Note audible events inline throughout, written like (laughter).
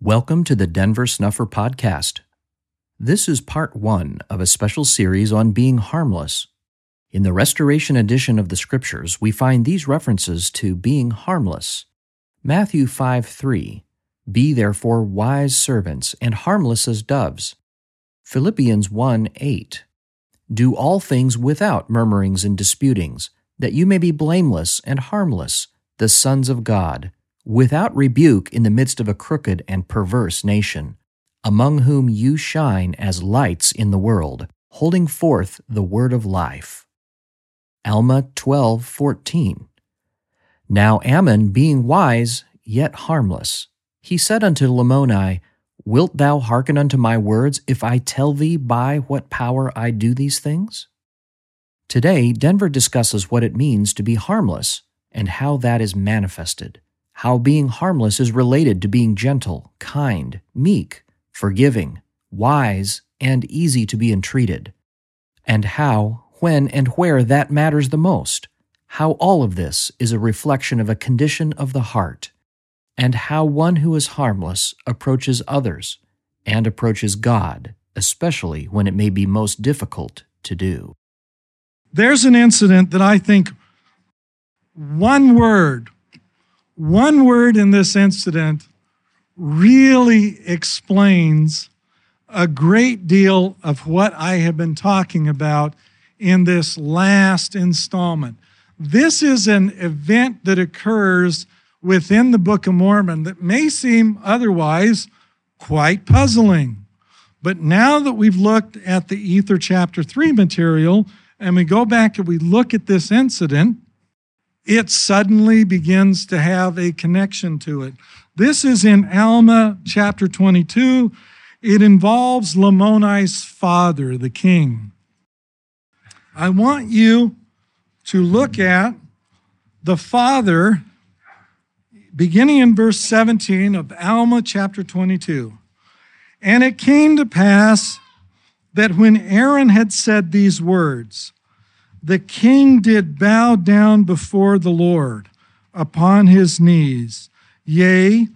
Welcome to the Denver Snuffer Podcast. This is part one of a special series on being harmless. In the Restoration edition of the Scriptures, we find these references to being harmless. Matthew 5 3. Be therefore wise servants and harmless as doves. Philippians 1 8. Do all things without murmurings and disputings, that you may be blameless and harmless, the sons of God without rebuke in the midst of a crooked and perverse nation, among whom you shine as lights in the world, holding forth the word of life. Alma 12:14. Now Ammon, being wise, yet harmless, he said unto Lamoni, Wilt thou hearken unto my words if I tell thee by what power I do these things? Today, Denver discusses what it means to be harmless and how that is manifested how being harmless is related to being gentle, kind, meek, forgiving, wise, and easy to be entreated, and how, when, and where that matters the most, how all of this is a reflection of a condition of the heart, and how one who is harmless approaches others and approaches God, especially when it may be most difficult to do. There's an incident that I think one word one word in this incident really explains a great deal of what I have been talking about in this last installment. This is an event that occurs within the Book of Mormon that may seem otherwise quite puzzling. But now that we've looked at the Ether chapter 3 material and we go back and we look at this incident, it suddenly begins to have a connection to it. This is in Alma chapter 22. It involves Lamoni's father, the king. I want you to look at the father beginning in verse 17 of Alma chapter 22. And it came to pass that when Aaron had said these words, the king did bow down before the Lord upon his knees. Yea,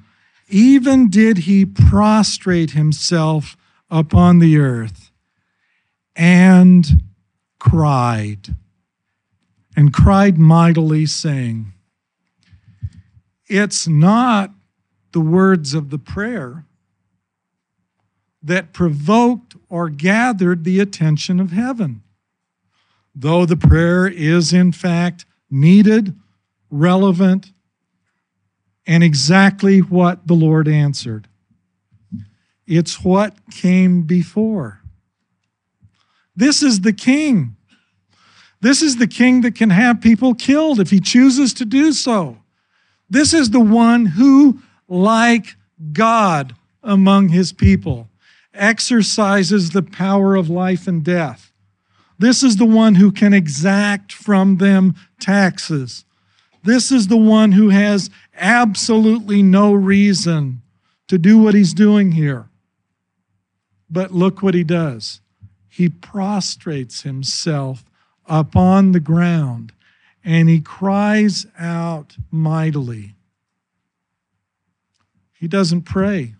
even did he prostrate himself upon the earth and cried, and cried mightily, saying, It's not the words of the prayer that provoked or gathered the attention of heaven though the prayer is in fact needed, relevant, and exactly what the Lord answered. It's what came before. This is the king. This is the king that can have people killed if he chooses to do so. This is the one who, like God among his people, exercises the power of life and death. This is the one who can exact from them taxes. This is the one who has absolutely no reason to do what he's doing here. But look what he does. He prostrates himself upon the ground and he cries out mightily. He doesn't pray.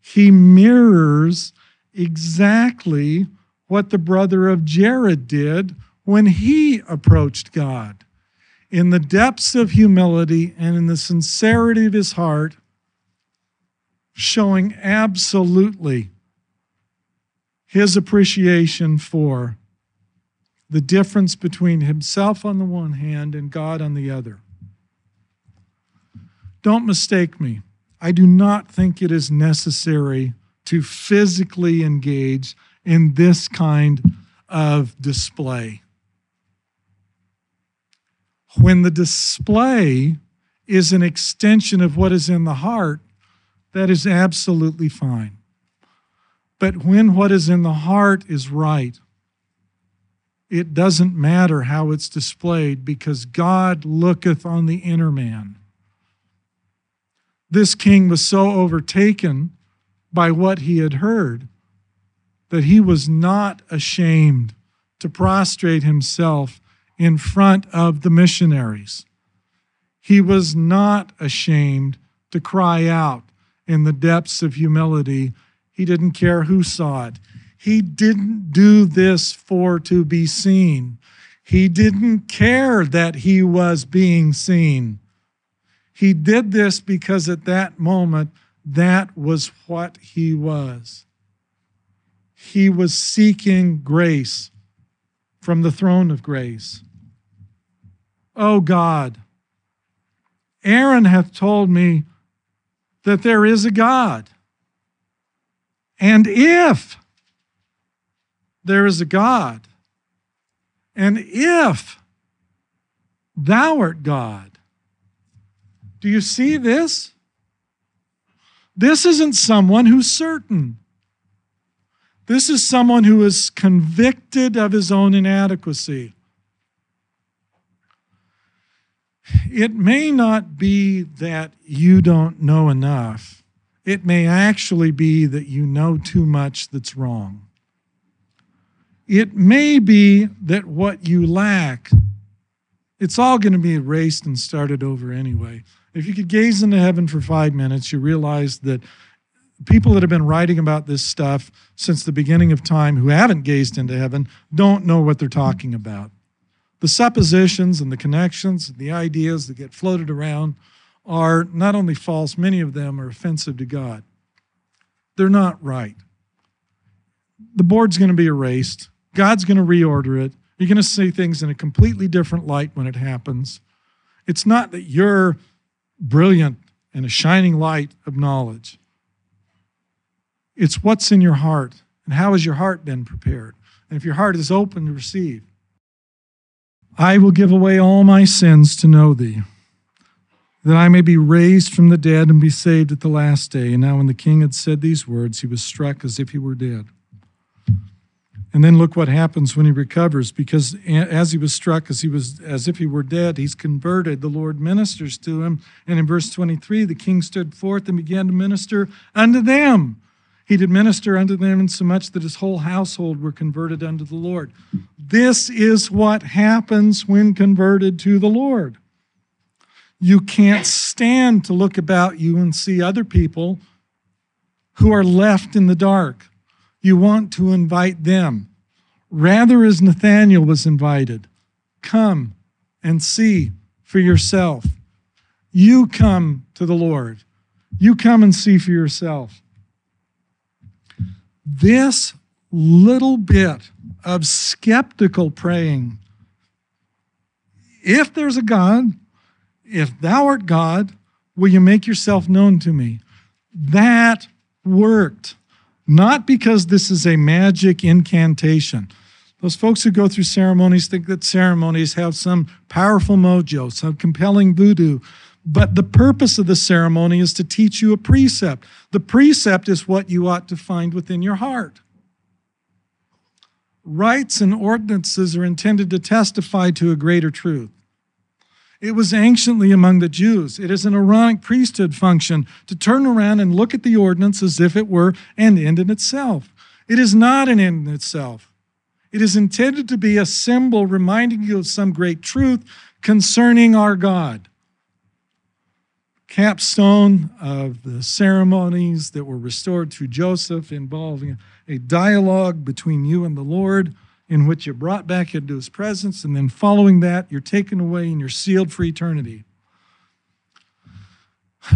He mirrors exactly what the brother of Jared did when he approached God. In the depths of humility and in the sincerity of his heart, showing absolutely his appreciation for the difference between himself on the one hand and God on the other. Don't mistake me. I do not think it is necessary to physically engage in this kind of display. When the display is an extension of what is in the heart, that is absolutely fine. But when what is in the heart is right, it doesn't matter how it's displayed because God looketh on the inner man. This king was so overtaken by what he had heard that he was not ashamed to prostrate himself in front of the missionaries. He was not ashamed to cry out in the depths of humility. He didn't care who saw it. He didn't do this for to be seen. He didn't care that he was being seen. He did this because at that moment, that was what he was. He was seeking grace from the throne of grace. Oh God, Aaron hath told me that there is a God. And if there is a God, and if thou art God, do you see this? This isn't someone who's certain. This is someone who is convicted of his own inadequacy. It may not be that you don't know enough. It may actually be that you know too much that's wrong. It may be that what you lack, it's all going to be erased and started over anyway. If you could gaze into heaven for five minutes, you realize that people that have been writing about this stuff since the beginning of time who haven't gazed into heaven don't know what they're talking about. The suppositions and the connections, and the ideas that get floated around are not only false, many of them are offensive to God. They're not right. The board's going to be erased. God's going to reorder it. You're going to see things in a completely different light when it happens. It's not that you're brilliant and a shining light of knowledge. It's what's in your heart and how has your heart been prepared. And if your heart is open to receive, I will give away all my sins to know thee, that I may be raised from the dead and be saved at the last day. And now, when the king had said these words, he was struck as if he were dead. And then look what happens when he recovers, because as he was struck, as he was as if he were dead, he's converted. The Lord ministers to him. And in verse 23, the king stood forth and began to minister unto them. He did minister unto them insomuch that his whole household were converted unto the Lord. This is what happens when converted to the Lord. You can't stand to look about you and see other people who are left in the dark you want to invite them. Rather, as Nathanael was invited, come and see for yourself. You come to the Lord. You come and see for yourself. This little bit of skeptical praying if there's a God, if thou art God, will you make yourself known to me? That worked. Not because this is a magic incantation. Those folks who go through ceremonies think that ceremonies have some powerful mojo, some compelling voodoo. But the purpose of the ceremony is to teach you a precept. The precept is what you ought to find within your heart. Rites and ordinances are intended to testify to a greater truth. It was anciently among the Jews. It is an Aaronic priesthood function to turn around and look at the ordinance as if it were an end in itself. It is not an end in itself. It is intended to be a symbol reminding you of some great truth concerning our God. Capstone of the ceremonies that were restored through Joseph involving a dialogue between you and the Lord in which you're brought back into his presence, and then following that, you're taken away and you're sealed for eternity.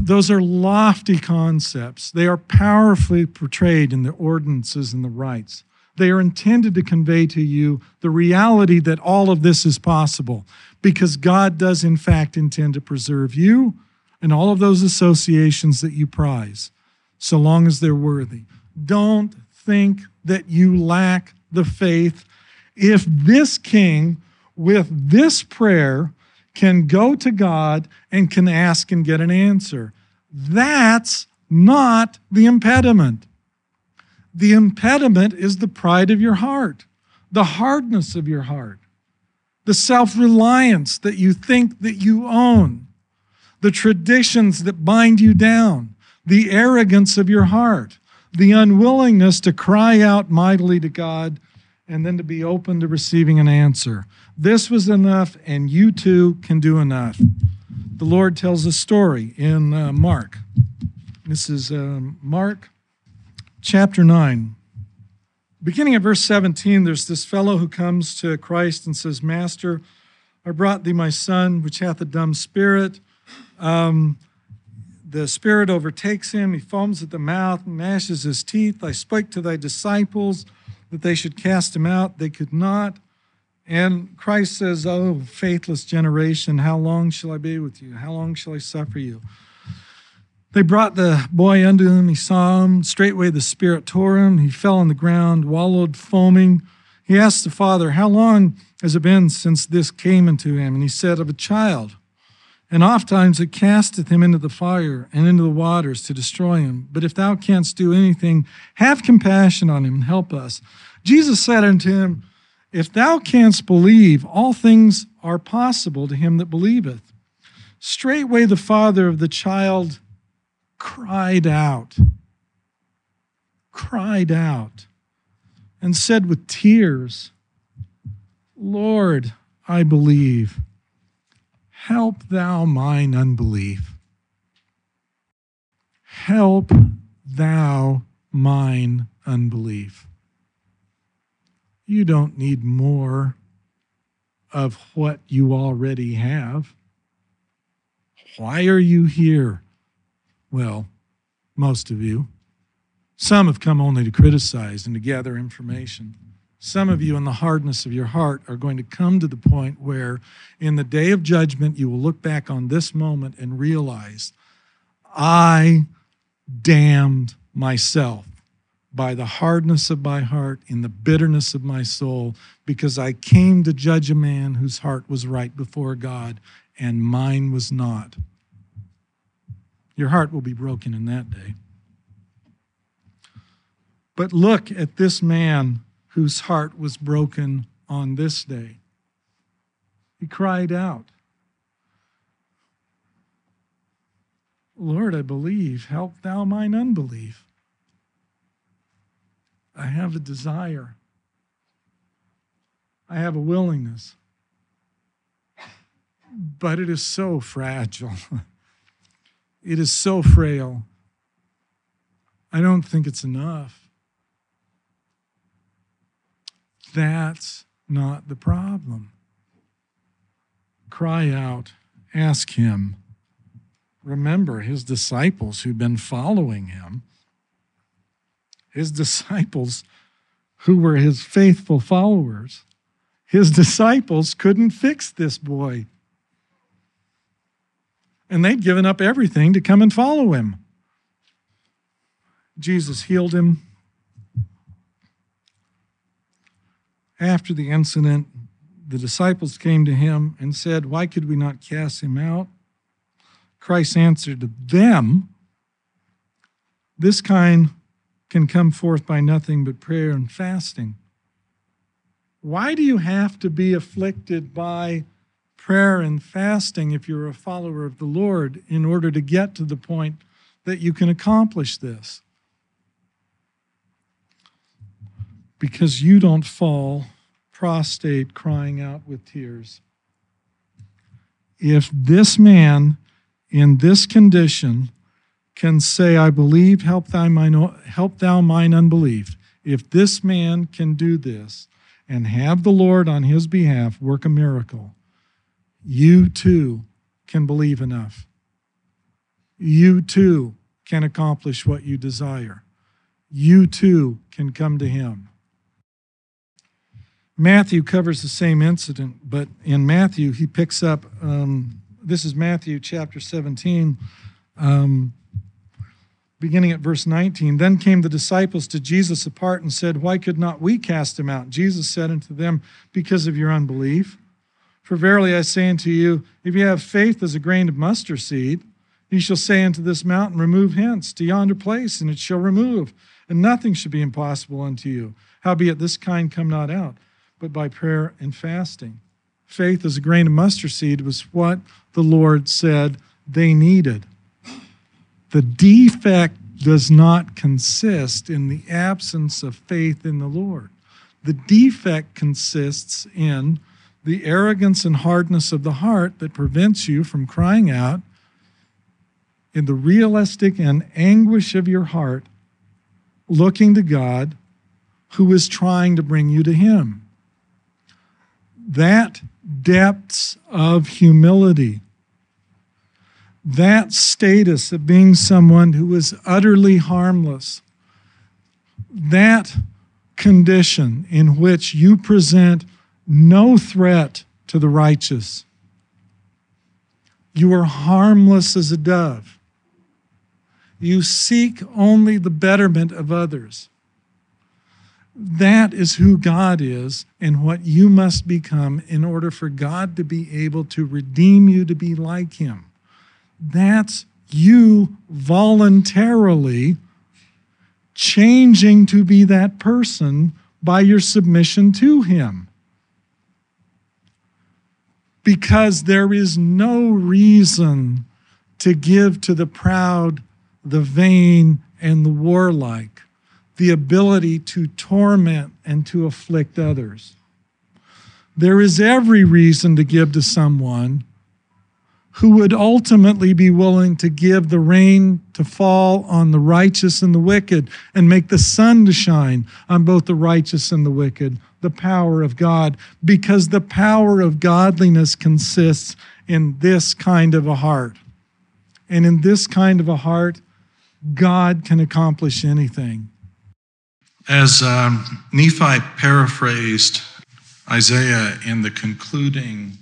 Those are lofty concepts. They are powerfully portrayed in the ordinances and the rites. They are intended to convey to you the reality that all of this is possible because God does, in fact, intend to preserve you and all of those associations that you prize, so long as they're worthy. Don't think that you lack the faith if this king, with this prayer, can go to God and can ask and get an answer, that's not the impediment. The impediment is the pride of your heart, the hardness of your heart, the self reliance that you think that you own, the traditions that bind you down, the arrogance of your heart, the unwillingness to cry out mightily to God and then to be open to receiving an answer. This was enough, and you too can do enough. The Lord tells a story in uh, Mark. This is um, Mark chapter 9. Beginning at verse 17, there's this fellow who comes to Christ and says, Master, I brought thee my son, which hath a dumb spirit. Um, the spirit overtakes him. He foams at the mouth and gnashes his teeth. I spoke to thy disciples that they should cast him out. They could not. And Christ says, Oh, faithless generation, how long shall I be with you? How long shall I suffer you? They brought the boy unto him. He saw him. Straightway the Spirit tore him. He fell on the ground, wallowed, foaming. He asked the father, How long has it been since this came into him? And he said, Of a child. And oft times it casteth him into the fire and into the waters to destroy him. But if thou canst do anything, have compassion on him and help us. Jesus said unto him, If thou canst believe, all things are possible to him that believeth. Straightway the father of the child cried out, cried out, and said with tears, Lord, I believe. Help thou mine unbelief. Help thou mine unbelief. You don't need more of what you already have. Why are you here? Well, most of you. Some have come only to criticize and to gather information. Some of you, in the hardness of your heart, are going to come to the point where, in the day of judgment, you will look back on this moment and realize, I damned myself by the hardness of my heart, in the bitterness of my soul, because I came to judge a man whose heart was right before God and mine was not. Your heart will be broken in that day. But look at this man whose heart was broken on this day. He cried out, Lord, I believe, help thou mine unbelief. I have a desire, I have a willingness, but it is so fragile. (laughs) It is so frail. I don't think it's enough. That's not the problem. Cry out, ask Him. Remember his disciples who've been following him, his disciples who were his faithful followers. His disciples couldn't fix this boy and they'd given up everything to come and follow him. Jesus healed him. After the incident, the disciples came to him and said, Why could we not cast him out? Christ answered them, This kind can come forth by nothing but prayer and fasting. Why do you have to be afflicted by prayer and fasting if you're a follower of the Lord in order to get to the point that you can accomplish this. Because you don't fall prostrate crying out with tears. If this man in this condition can say, I believe, help, thy mine, help thou mine unbelief, if this man can do this and have the Lord on his behalf work a miracle, you too can believe enough. You too can accomplish what you desire. You too can come to Him. Matthew covers the same incident, but in Matthew, he picks up um, this is Matthew chapter 17, um, beginning at verse 19. Then came the disciples to Jesus apart and said, Why could not we cast him out? Jesus said unto them, Because of your unbelief. For verily I say unto you, if you have faith as a grain of mustard seed, ye shall say unto this mountain, Remove hence to yonder place, and it shall remove, and nothing shall be impossible unto you. Howbeit this kind come not out, but by prayer and fasting. Faith as a grain of mustard seed was what the Lord said they needed. The defect does not consist in the absence of faith in the Lord. The defect consists in the arrogance and hardness of the heart that prevents you from crying out in the realistic and anguish of your heart, looking to God who is trying to bring you to Him. That depths of humility, that status of being someone who is utterly harmless, that condition in which you present no threat to the righteous. You are harmless as a dove. You seek only the betterment of others. That is who God is and what you must become in order for God to be able to redeem you to be like Him. That's you voluntarily changing to be that person by your submission to Him. Because there is no reason to give to the proud, the vain, and the warlike the ability to torment and to afflict others. There is every reason to give to someone who would ultimately be willing to give the rain to fall on the righteous and the wicked and make the sun to shine on both the righteous and the wicked, the power of God, because the power of godliness consists in this kind of a heart. And in this kind of a heart, God can accomplish anything. As um, Nephi paraphrased Isaiah in the concluding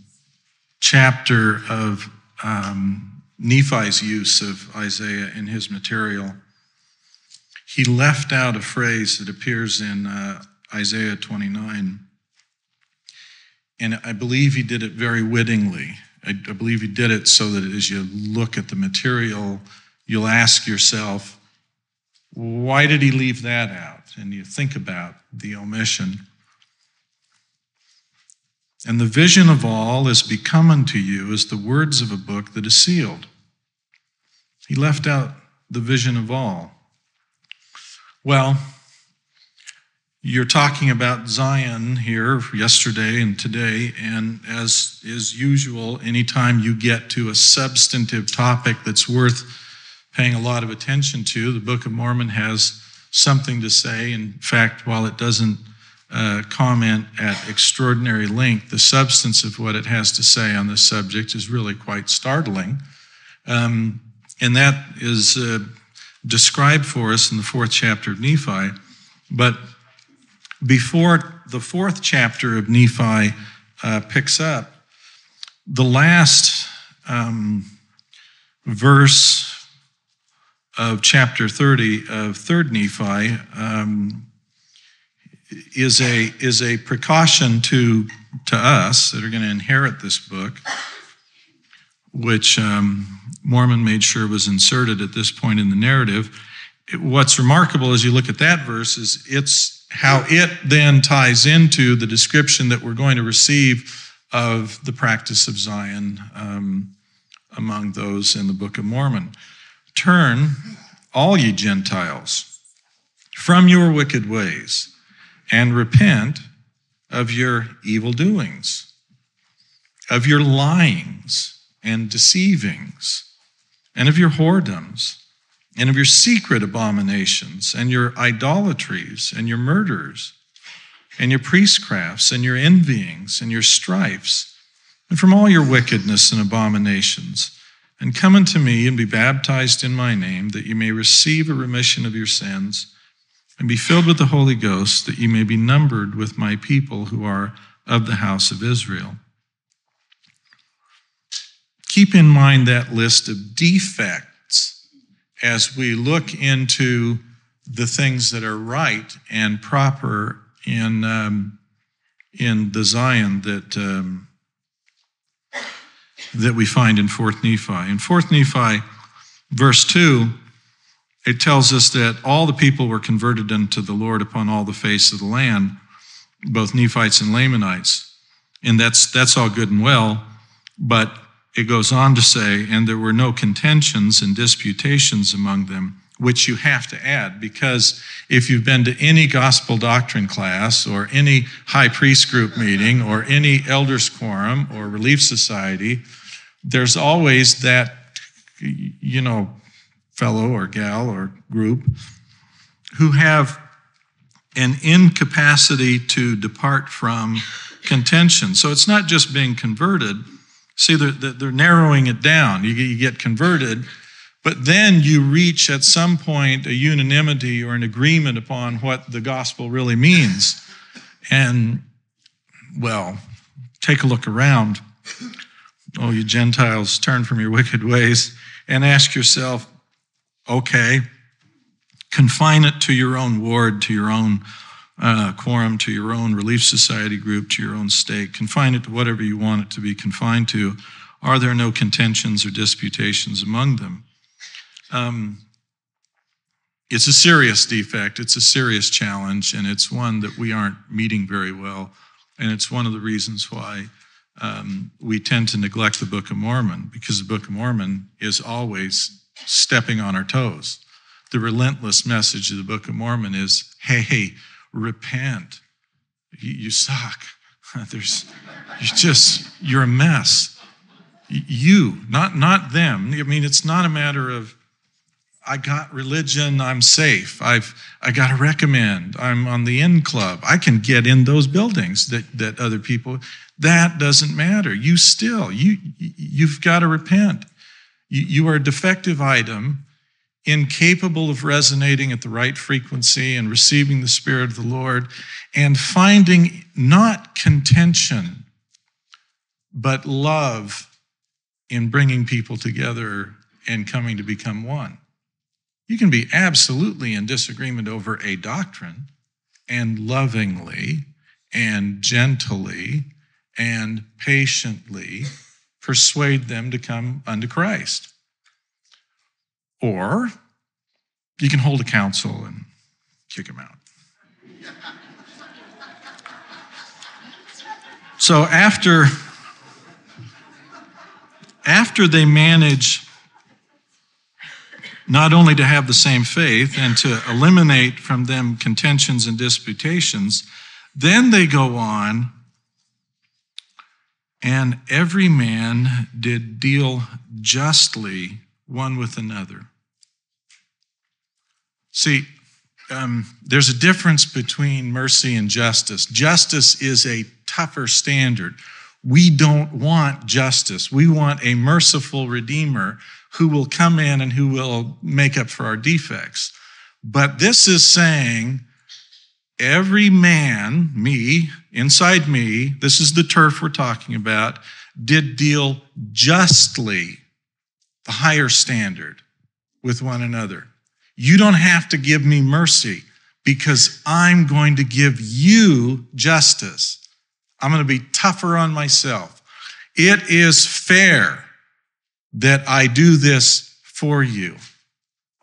chapter of um, Nephi's use of Isaiah in his material, he left out a phrase that appears in uh, Isaiah 29. And I believe he did it very wittingly. I, I believe he did it so that as you look at the material, you'll ask yourself, why did he leave that out? And you think about the omission. And the vision of all is become unto you as the words of a book that is sealed. He left out the vision of all. Well, you're talking about Zion here yesterday and today, and as is usual, anytime you get to a substantive topic that's worth paying a lot of attention to. The Book of Mormon has something to say. In fact, while it doesn't uh, comment at extraordinary length, the substance of what it has to say on this subject is really quite startling. Um, and that is uh, described for us in the fourth chapter of Nephi. But before the fourth chapter of Nephi uh, picks up, the last um, verse of chapter 30 of 3rd Nephi um, is, a, is a precaution to, to us that are going to inherit this book, which um, Mormon made sure was inserted at this point in the narrative. What's remarkable as you look at that verse is it's how it then ties into the description that we're going to receive of the practice of Zion um, among those in the Book of Mormon. Turn, all ye Gentiles, from your wicked ways, and repent of your evil doings, of your lyings and deceivings, and of your whoredoms, and of your secret abominations, and your idolatries, and your murders, and your priestcrafts, and your envyings, and your strifes, and from all your wickedness and abominations and come unto me and be baptized in my name, that you may receive a remission of your sins, and be filled with the Holy Ghost, that you may be numbered with my people who are of the house of Israel. Keep in mind that list of defects as we look into the things that are right and proper in, um, in the Zion that. Um, that we find in 4th Nephi. In 4th Nephi, verse 2, it tells us that all the people were converted unto the Lord upon all the face of the land, both Nephites and Lamanites. And that's, that's all good and well, but it goes on to say, and there were no contentions and disputations among them, which you have to add, because if you've been to any gospel doctrine class or any high priest group meeting or any elders quorum or relief society, there's always that, you know, fellow or gal or group who have an incapacity to depart from contention. So it's not just being converted. See, they're, they're narrowing it down. You, get converted, but then you reach at some point a unanimity or an agreement upon what the gospel really means. And, well, take a look around. Oh, you Gentiles, turn from your wicked ways and ask yourself, okay, confine it to your own ward, to your own uh, quorum, to your own relief society group, to your own state. Confine it to whatever you want it to be confined to. Are there no contentions or disputations among them? Um, it's a serious defect, it's a serious challenge, and it's one that we aren't meeting very well. And it's one of the reasons why um, we tend to neglect the Book of Mormon, because the Book of Mormon is always stepping on our toes. The relentless message of the Book of Mormon is hey, repent. You, you suck. (laughs) There's, you just, you're a mess. You, not, not them. I mean, it's not a matter of, I got religion, I'm safe. I've I got to recommend. I'm on the in club. I can get in those buildings that that other people. That doesn't matter. You still you you've got to repent. You, you are a defective item incapable of resonating at the right frequency and receiving the Spirit of the Lord and finding not contention, but love in bringing people together and coming to become one. You can be absolutely in disagreement over a doctrine and lovingly and gently and patiently persuade them to come unto Christ. Or you can hold a council and kick them out. So after after they manage not only to have the same faith and to eliminate from them contentions and disputations, then they go on and every man did deal justly one with another. See, um, there's a difference between mercy and justice. Justice is a tougher standard. We don't want justice. We want a merciful Redeemer who will come in and who will make up for our defects. But this is saying every man, me, inside me, this is the turf we're talking about, did deal justly, the higher standard, with one another. You don't have to give me mercy because I'm going to give you justice. I'm going to be tougher on myself. It is fair that I do this for you.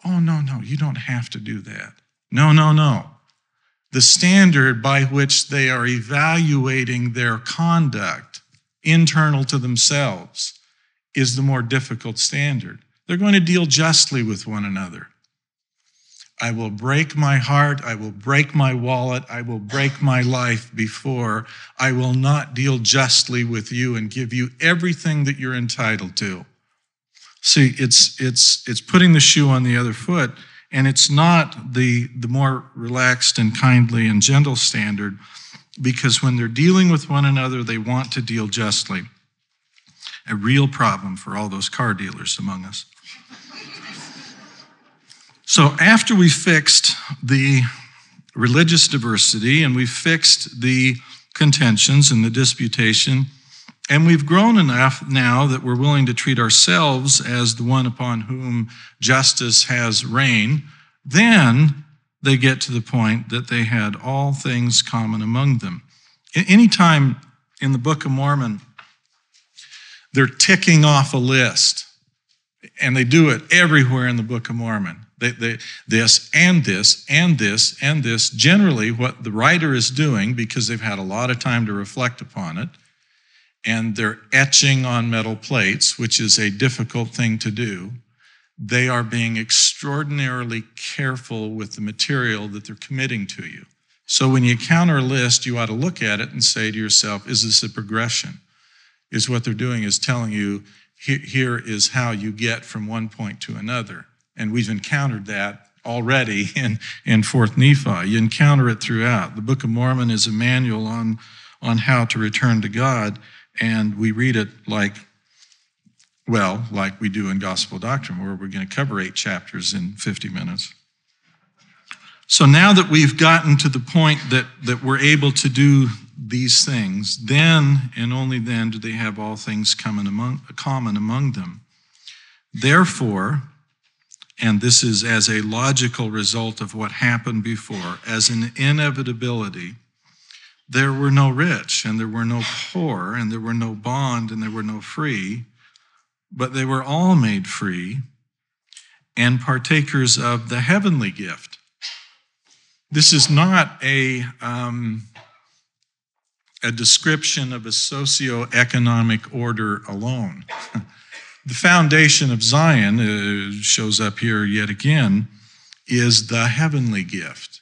Oh, no, no, you don't have to do that. No, no, no. The standard by which they are evaluating their conduct internal to themselves is the more difficult standard. They're going to deal justly with one another. I will break my heart. I will break my wallet. I will break my life before I will not deal justly with you and give you everything that you're entitled to. See, it's, it's, it's putting the shoe on the other foot, and it's not the, the more relaxed and kindly and gentle standard, because when they're dealing with one another, they want to deal justly. A real problem for all those car dealers among us. So after we fixed the religious diversity and we fixed the contentions and the disputation, and we've grown enough now that we're willing to treat ourselves as the one upon whom justice has reign, then they get to the point that they had all things common among them. Anytime in the Book of Mormon, they're ticking off a list, and they do it everywhere in the Book of Mormon. They, they, this and this and this and this. Generally, what the writer is doing, because they've had a lot of time to reflect upon it, and they're etching on metal plates, which is a difficult thing to do, they are being extraordinarily careful with the material that they're committing to you. So when you counter a list, you ought to look at it and say to yourself, is this a progression? Is what they're doing is telling you, here is how you get from one point to another And we've encountered that already (laughs) in, in 4th Nephi. You encounter it throughout. The Book of Mormon is a manual on, on how to return to God, and we read it like, well, like we do in Gospel Doctrine, where we're going to cover eight chapters in 50 minutes. So now that we've gotten to the point that, that we're able to do these things, then and only then do they have all things common among, common among them. Therefore, and this is as a logical result of what happened before, as an inevitability, there were no rich, and there were no poor, and there were no bond, and there were no free, but they were all made free and partakers of the heavenly gift. This is not a, um, a description of a socio-economic order alone. (laughs) the foundation of Zion uh, shows up here yet again is the heavenly gift.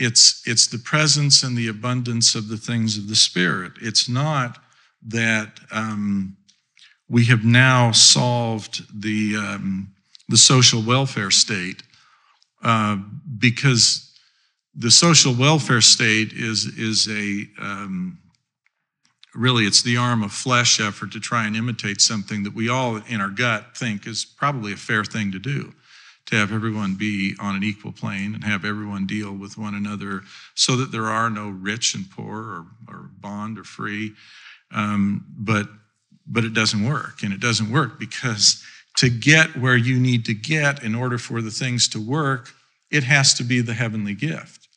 It's, it's the presence and the abundance of the things of the Spirit. It's not that um, we have now solved the, um, the social welfare state uh, because the social welfare state is is a um, really it's the arm of flesh effort to try and imitate something that we all in our gut think is probably a fair thing to do to have everyone be on an equal plane and have everyone deal with one another so that there are no rich and poor or, or bond or free. Um, but but it doesn't work. And it doesn't work because to get where you need to get in order for the things to work it has to be the heavenly gift.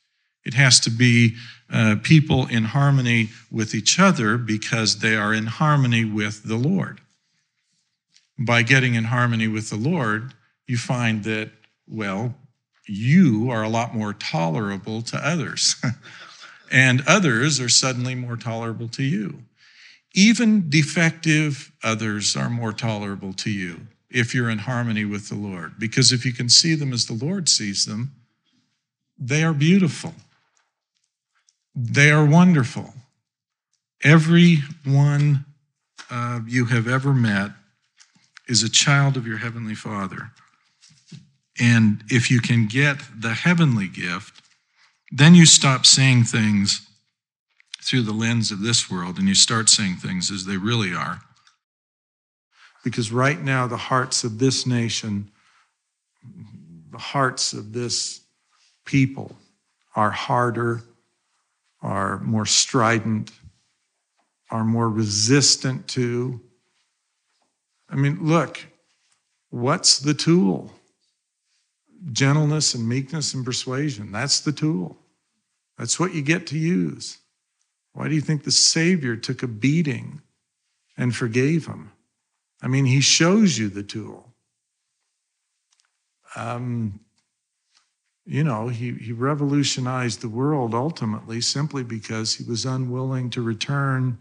It has to be uh, people in harmony with each other because they are in harmony with the Lord. By getting in harmony with the Lord, you find that, well, you are a lot more tolerable to others, (laughs) and others are suddenly more tolerable to you. Even defective others are more tolerable to you if you're in harmony with the Lord, because if you can see them as the Lord sees them, they are beautiful. They are wonderful. Every one uh, you have ever met is a child of your Heavenly Father. And if you can get the heavenly gift, then you stop seeing things through the lens of this world and you start seeing things as they really are. Because right now, the hearts of this nation, the hearts of this people are harder are more strident, are more resistant to. I mean, look, what's the tool? Gentleness and meekness and persuasion. That's the tool. That's what you get to use. Why do you think the Savior took a beating and forgave him? I mean, he shows you the tool. Um, you know, he, he revolutionized the world ultimately simply because he was unwilling to return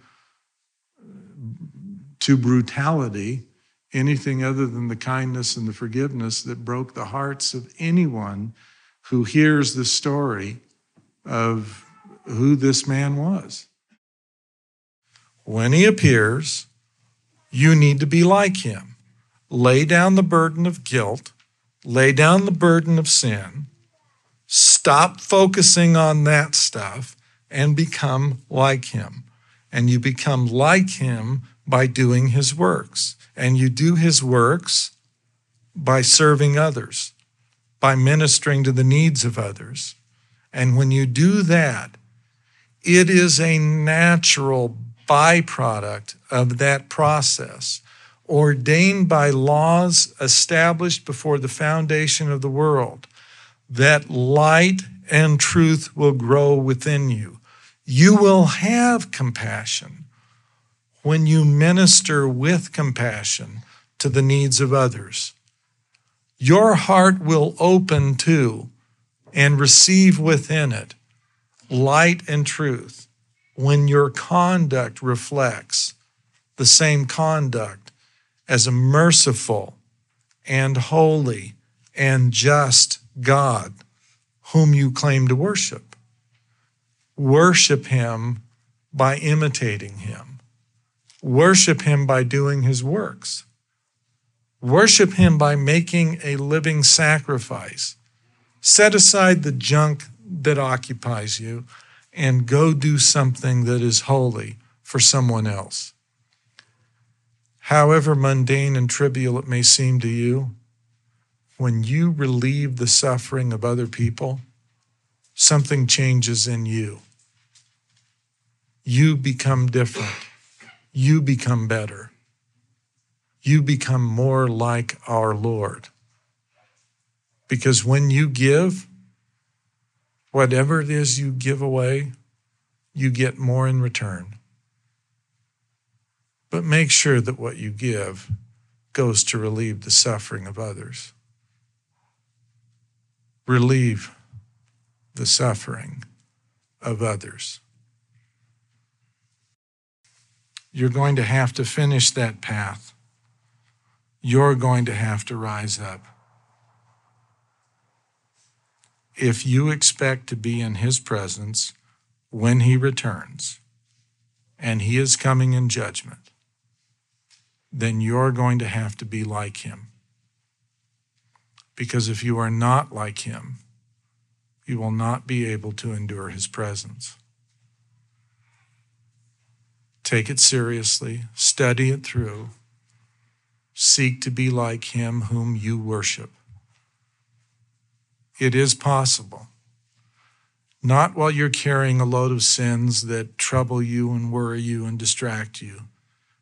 to brutality anything other than the kindness and the forgiveness that broke the hearts of anyone who hears the story of who this man was. When he appears, you need to be like him. Lay down the burden of guilt, lay down the burden of sin Stop focusing on that stuff and become like him. And you become like him by doing his works. And you do his works by serving others, by ministering to the needs of others. And when you do that, it is a natural byproduct of that process, ordained by laws established before the foundation of the world that light and truth will grow within you. You will have compassion when you minister with compassion to the needs of others. Your heart will open to and receive within it light and truth when your conduct reflects the same conduct as a merciful and holy and just God whom you claim to worship. Worship him by imitating him. Worship him by doing his works. Worship Him by making a living sacrifice. Set aside the junk that occupies you and go do something that is holy for someone else. However mundane and trivial it may seem to you, when you relieve the suffering of other people, something changes in you. You become different. You become better. You become more like our Lord. Because when you give, whatever it is you give away, you get more in return. But make sure that what you give goes to relieve the suffering of others relieve the suffering of others. You're going to have to finish that path. You're going to have to rise up. If you expect to be in His presence when He returns, and He is coming in judgment, then you're going to have to be like Him. Because if you are not like him, you will not be able to endure his presence. Take it seriously, study it through, seek to be like him whom you worship. It is possible. Not while you're carrying a load of sins that trouble you and worry you and distract you,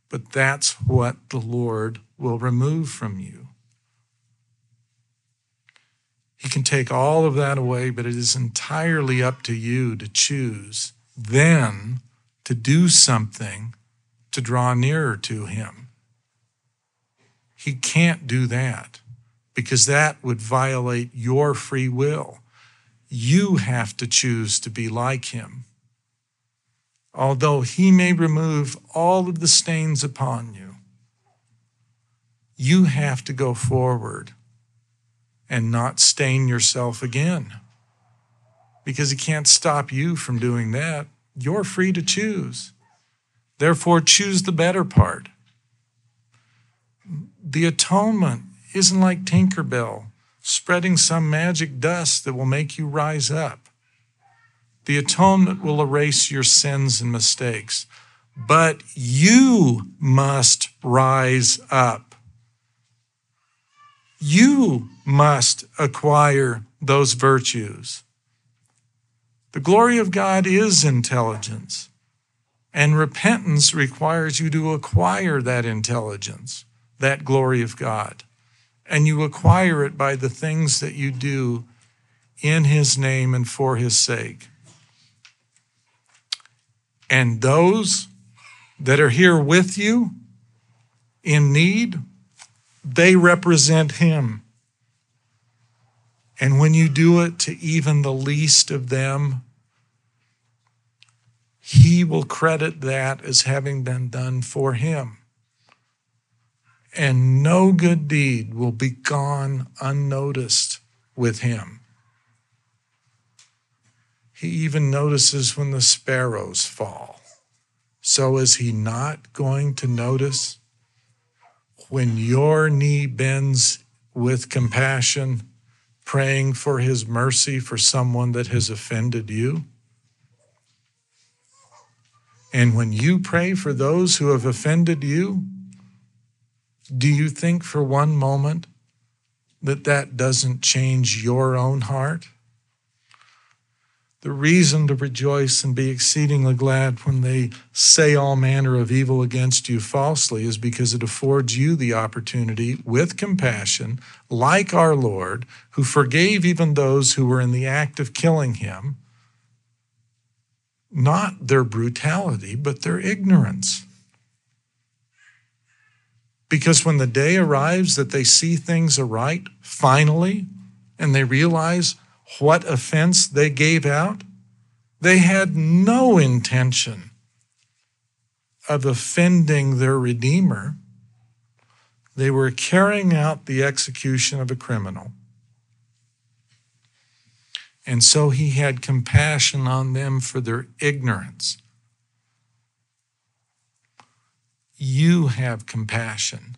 but that's what the Lord will remove from you. He can take all of that away, but it is entirely up to you to choose then to do something to draw nearer to Him. He can't do that because that would violate your free will. You have to choose to be like Him. Although He may remove all of the stains upon you, you have to go forward and not stain yourself again. Because he can't stop you from doing that. You're free to choose. Therefore, choose the better part. The atonement isn't like Tinkerbell spreading some magic dust that will make you rise up. The atonement will erase your sins and mistakes, but you must rise up. You must acquire those virtues. The glory of God is intelligence, and repentance requires you to acquire that intelligence, that glory of God. And you acquire it by the things that you do in His name and for His sake. And those that are here with you in need, they represent Him. And when you do it to even the least of them, he will credit that as having been done for him. And no good deed will be gone unnoticed with him. He even notices when the sparrows fall. So is he not going to notice when your knee bends with compassion praying for his mercy for someone that has offended you? And when you pray for those who have offended you, do you think for one moment that that doesn't change your own heart? The reason to rejoice and be exceedingly glad when they say all manner of evil against you falsely is because it affords you the opportunity with compassion, like our Lord, who forgave even those who were in the act of killing him, not their brutality, but their ignorance. Because when the day arrives that they see things aright, finally, and they realize what offense they gave out? They had no intention of offending their Redeemer. They were carrying out the execution of a criminal. And so he had compassion on them for their ignorance. You have compassion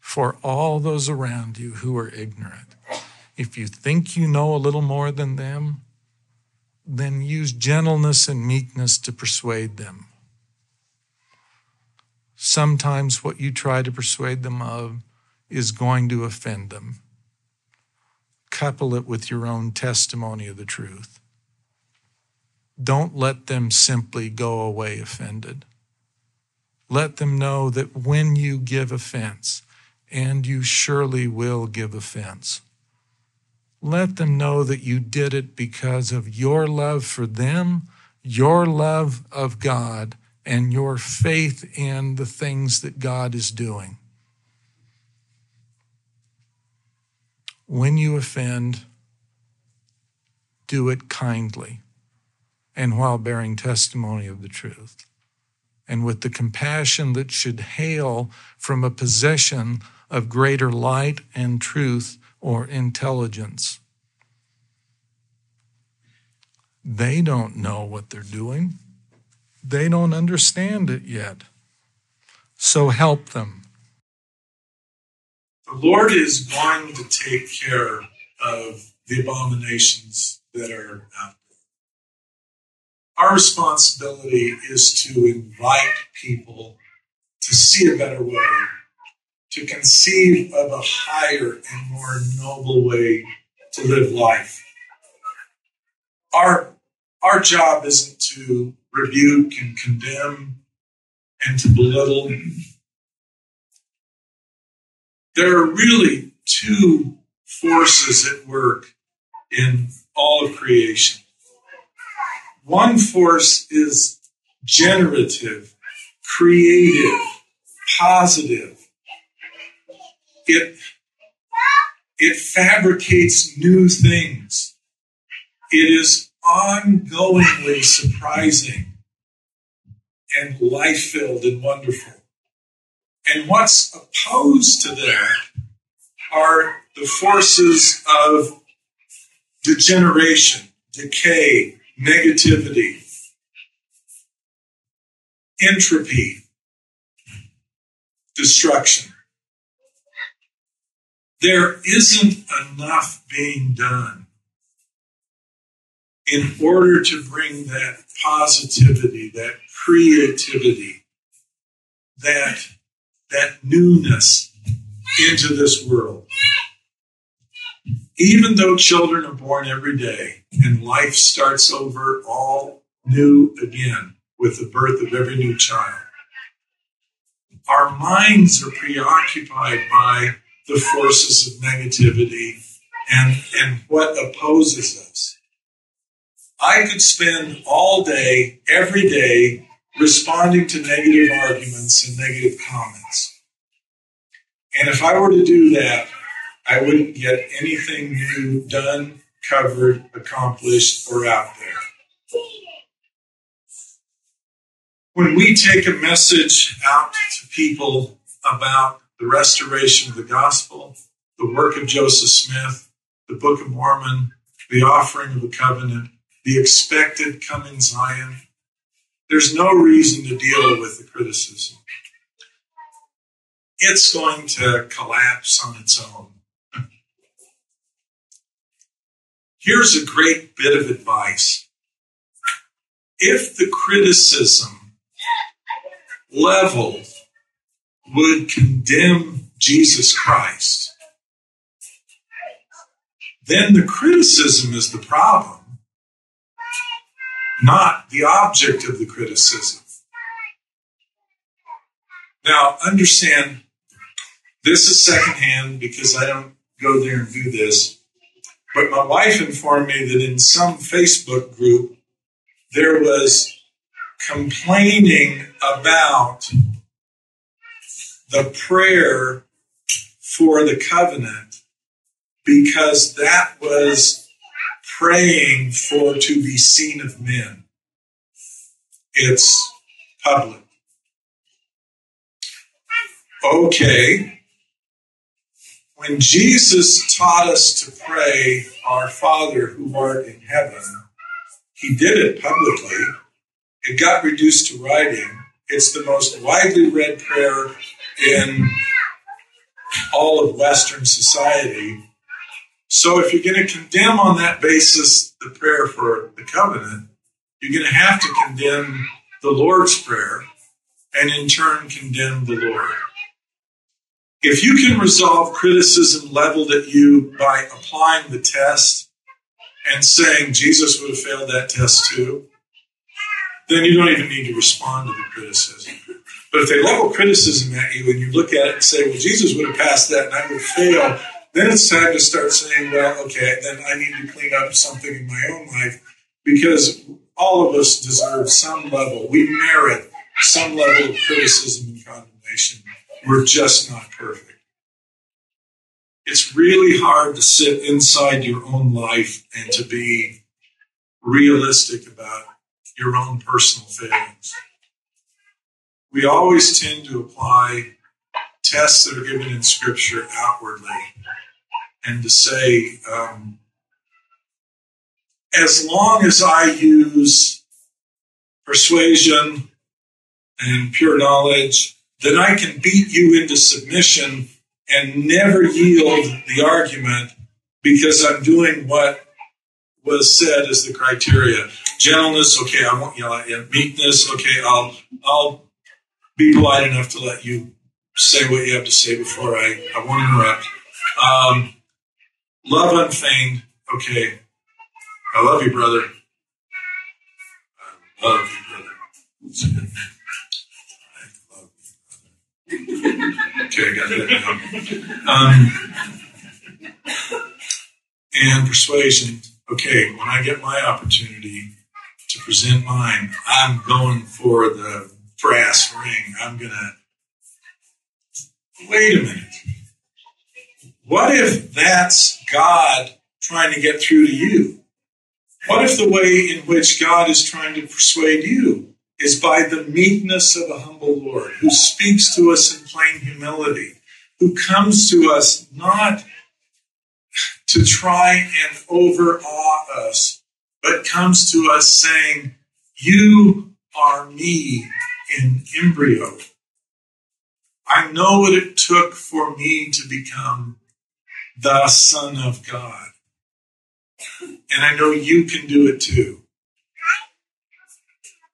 for all those around you who are ignorant. If you think you know a little more than them, then use gentleness and meekness to persuade them. Sometimes what you try to persuade them of is going to offend them. Couple it with your own testimony of the truth. Don't let them simply go away offended. Let them know that when you give offense, and you surely will give offense, let them know that you did it because of your love for them, your love of God, and your faith in the things that God is doing. When you offend, do it kindly and while bearing testimony of the truth, and with the compassion that should hail from a possession of greater light and truth or intelligence. They don't know what they're doing. They don't understand it yet. So help them. The Lord is going to take care of the abominations that are out there. Our responsibility is to invite people to see a better way to conceive of a higher and more noble way to live life. Our, our job isn't to rebuke and condemn and to belittle. There are really two forces at work in all of creation. One force is generative, creative, positive, it, it fabricates new things. It is ongoingly surprising and life filled and wonderful. And what's opposed to that are the forces of degeneration, decay, negativity, entropy, destruction there isn't enough being done in order to bring that positivity, that creativity, that, that newness into this world. Even though children are born every day and life starts over all new again with the birth of every new child, our minds are preoccupied by the forces of negativity and, and what opposes us. I could spend all day, every day, responding to negative arguments and negative comments. And if I were to do that, I wouldn't get anything new done, covered, accomplished, or out there. When we take a message out to people about the restoration of the gospel, the work of Joseph Smith, the Book of Mormon, the offering of the covenant, the expected coming Zion. There's no reason to deal with the criticism. It's going to collapse on its own. (laughs) Here's a great bit of advice. If the criticism level would condemn Jesus Christ, then the criticism is the problem, not the object of the criticism. Now, understand this is secondhand because I don't go there and do this. But my wife informed me that in some Facebook group, there was complaining about the prayer for the covenant because that was praying for to be seen of men. It's public. Okay. When Jesus taught us to pray, Our Father who art in heaven, he did it publicly. It got reduced to writing. It's the most widely read prayer in all of Western society. So if you're going to condemn on that basis the prayer for the covenant, you're going to have to condemn the Lord's Prayer and in turn condemn the Lord. If you can resolve criticism leveled at you by applying the test and saying Jesus would have failed that test too, then you don't even need to respond to the criticism. But if they level criticism at you and you look at it and say, well, Jesus would have passed that and I would fail, then it's time to start saying, well, okay, then I need to clean up something in my own life because all of us deserve some level. We merit some level of criticism and condemnation. We're just not perfect. It's really hard to sit inside your own life and to be realistic about your own personal failings. We always tend to apply tests that are given in Scripture outwardly and to say, um, as long as I use persuasion and pure knowledge, then I can beat you into submission and never yield the argument because I'm doing what was said as the criteria. Gentleness, okay, I won't yell at you. Meekness, okay, I'll I'll be polite enough to let you say what you have to say before I, I won't interrupt. Um, love unfeigned, okay. I love you, brother. I love you, brother. Okay, I got that. Um, and persuasion. Okay, when I get my opportunity to present mine, I'm going for the brass ring. I'm going to. Wait a minute. What if that's God trying to get through to you? What if the way in which God is trying to persuade you is by the meekness of a humble Lord who speaks to us in plain humility, who comes to us not to try and overawe us, but comes to us saying, You are me in embryo. I know what it took for me to become the Son of God. And I know you can do it too.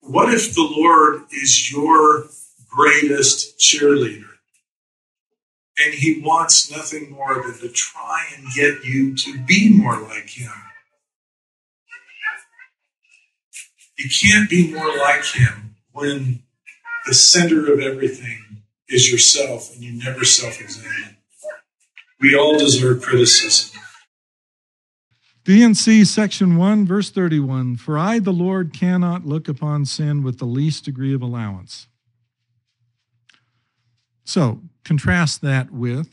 What if the Lord is your greatest cheerleader? And he wants nothing more than to try and get you to be more like him. You can't be more like him when the center of everything is yourself and you never self examine. We all deserve criticism. D&C section 1, verse 31 For I, the Lord, cannot look upon sin with the least degree of allowance. So, contrast that with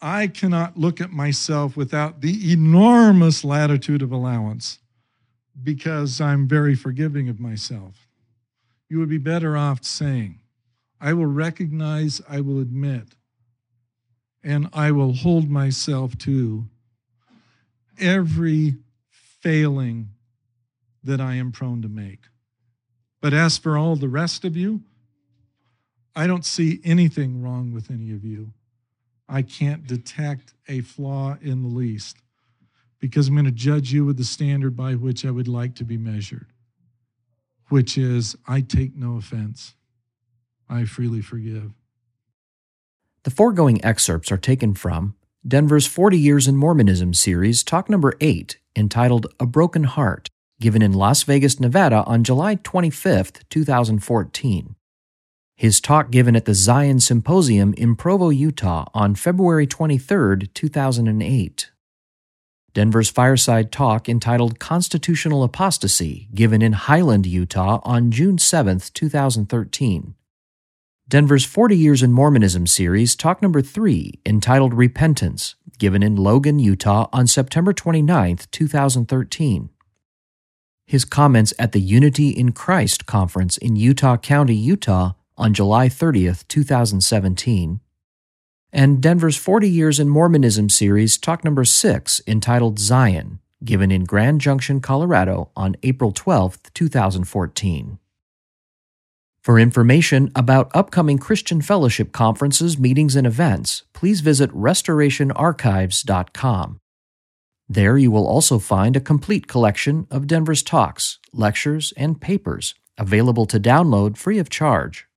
I cannot look at myself without the enormous latitude of allowance because I'm very forgiving of myself. You would be better off saying, I will recognize, I will admit, and I will hold myself to every failing that I am prone to make. But as for all the rest of you, I don't see anything wrong with any of you. I can't detect a flaw in the least because I'm going to judge you with the standard by which I would like to be measured, which is I take no offense. I freely forgive. The foregoing excerpts are taken from Denver's 40 Years in Mormonism series, talk number 8, entitled A Broken Heart, given in Las Vegas, Nevada on July 25, 2014. His talk given at the Zion Symposium in Provo, Utah on February 23, 2008. Denver's Fireside Talk entitled Constitutional Apostasy, given in Highland, Utah on June 7, 2013. Denver's 40 Years in Mormonism series, talk number 3, entitled Repentance, given in Logan, Utah on September 29, 2013. His comments at the Unity in Christ conference in Utah County, Utah on July 30, 2017. And Denver's 40 Years in Mormonism series, talk number 6, entitled Zion, given in Grand Junction, Colorado on April 12, 2014. For information about upcoming Christian Fellowship conferences, meetings, and events, please visit restorationarchives.com. There you will also find a complete collection of Denver's talks, lectures, and papers available to download free of charge.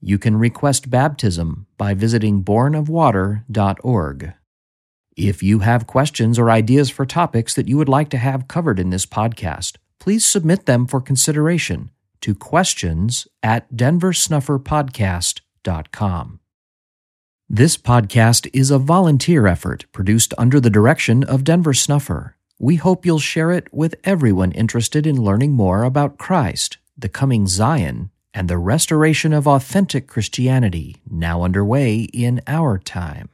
You can request baptism by visiting bornofwater.org. If you have questions or ideas for topics that you would like to have covered in this podcast, please submit them for consideration to questions at denversnufferpodcast.com. This podcast is a volunteer effort produced under the direction of Denver Snuffer. We hope you'll share it with everyone interested in learning more about Christ, the coming Zion, and the restoration of authentic Christianity now underway in our time.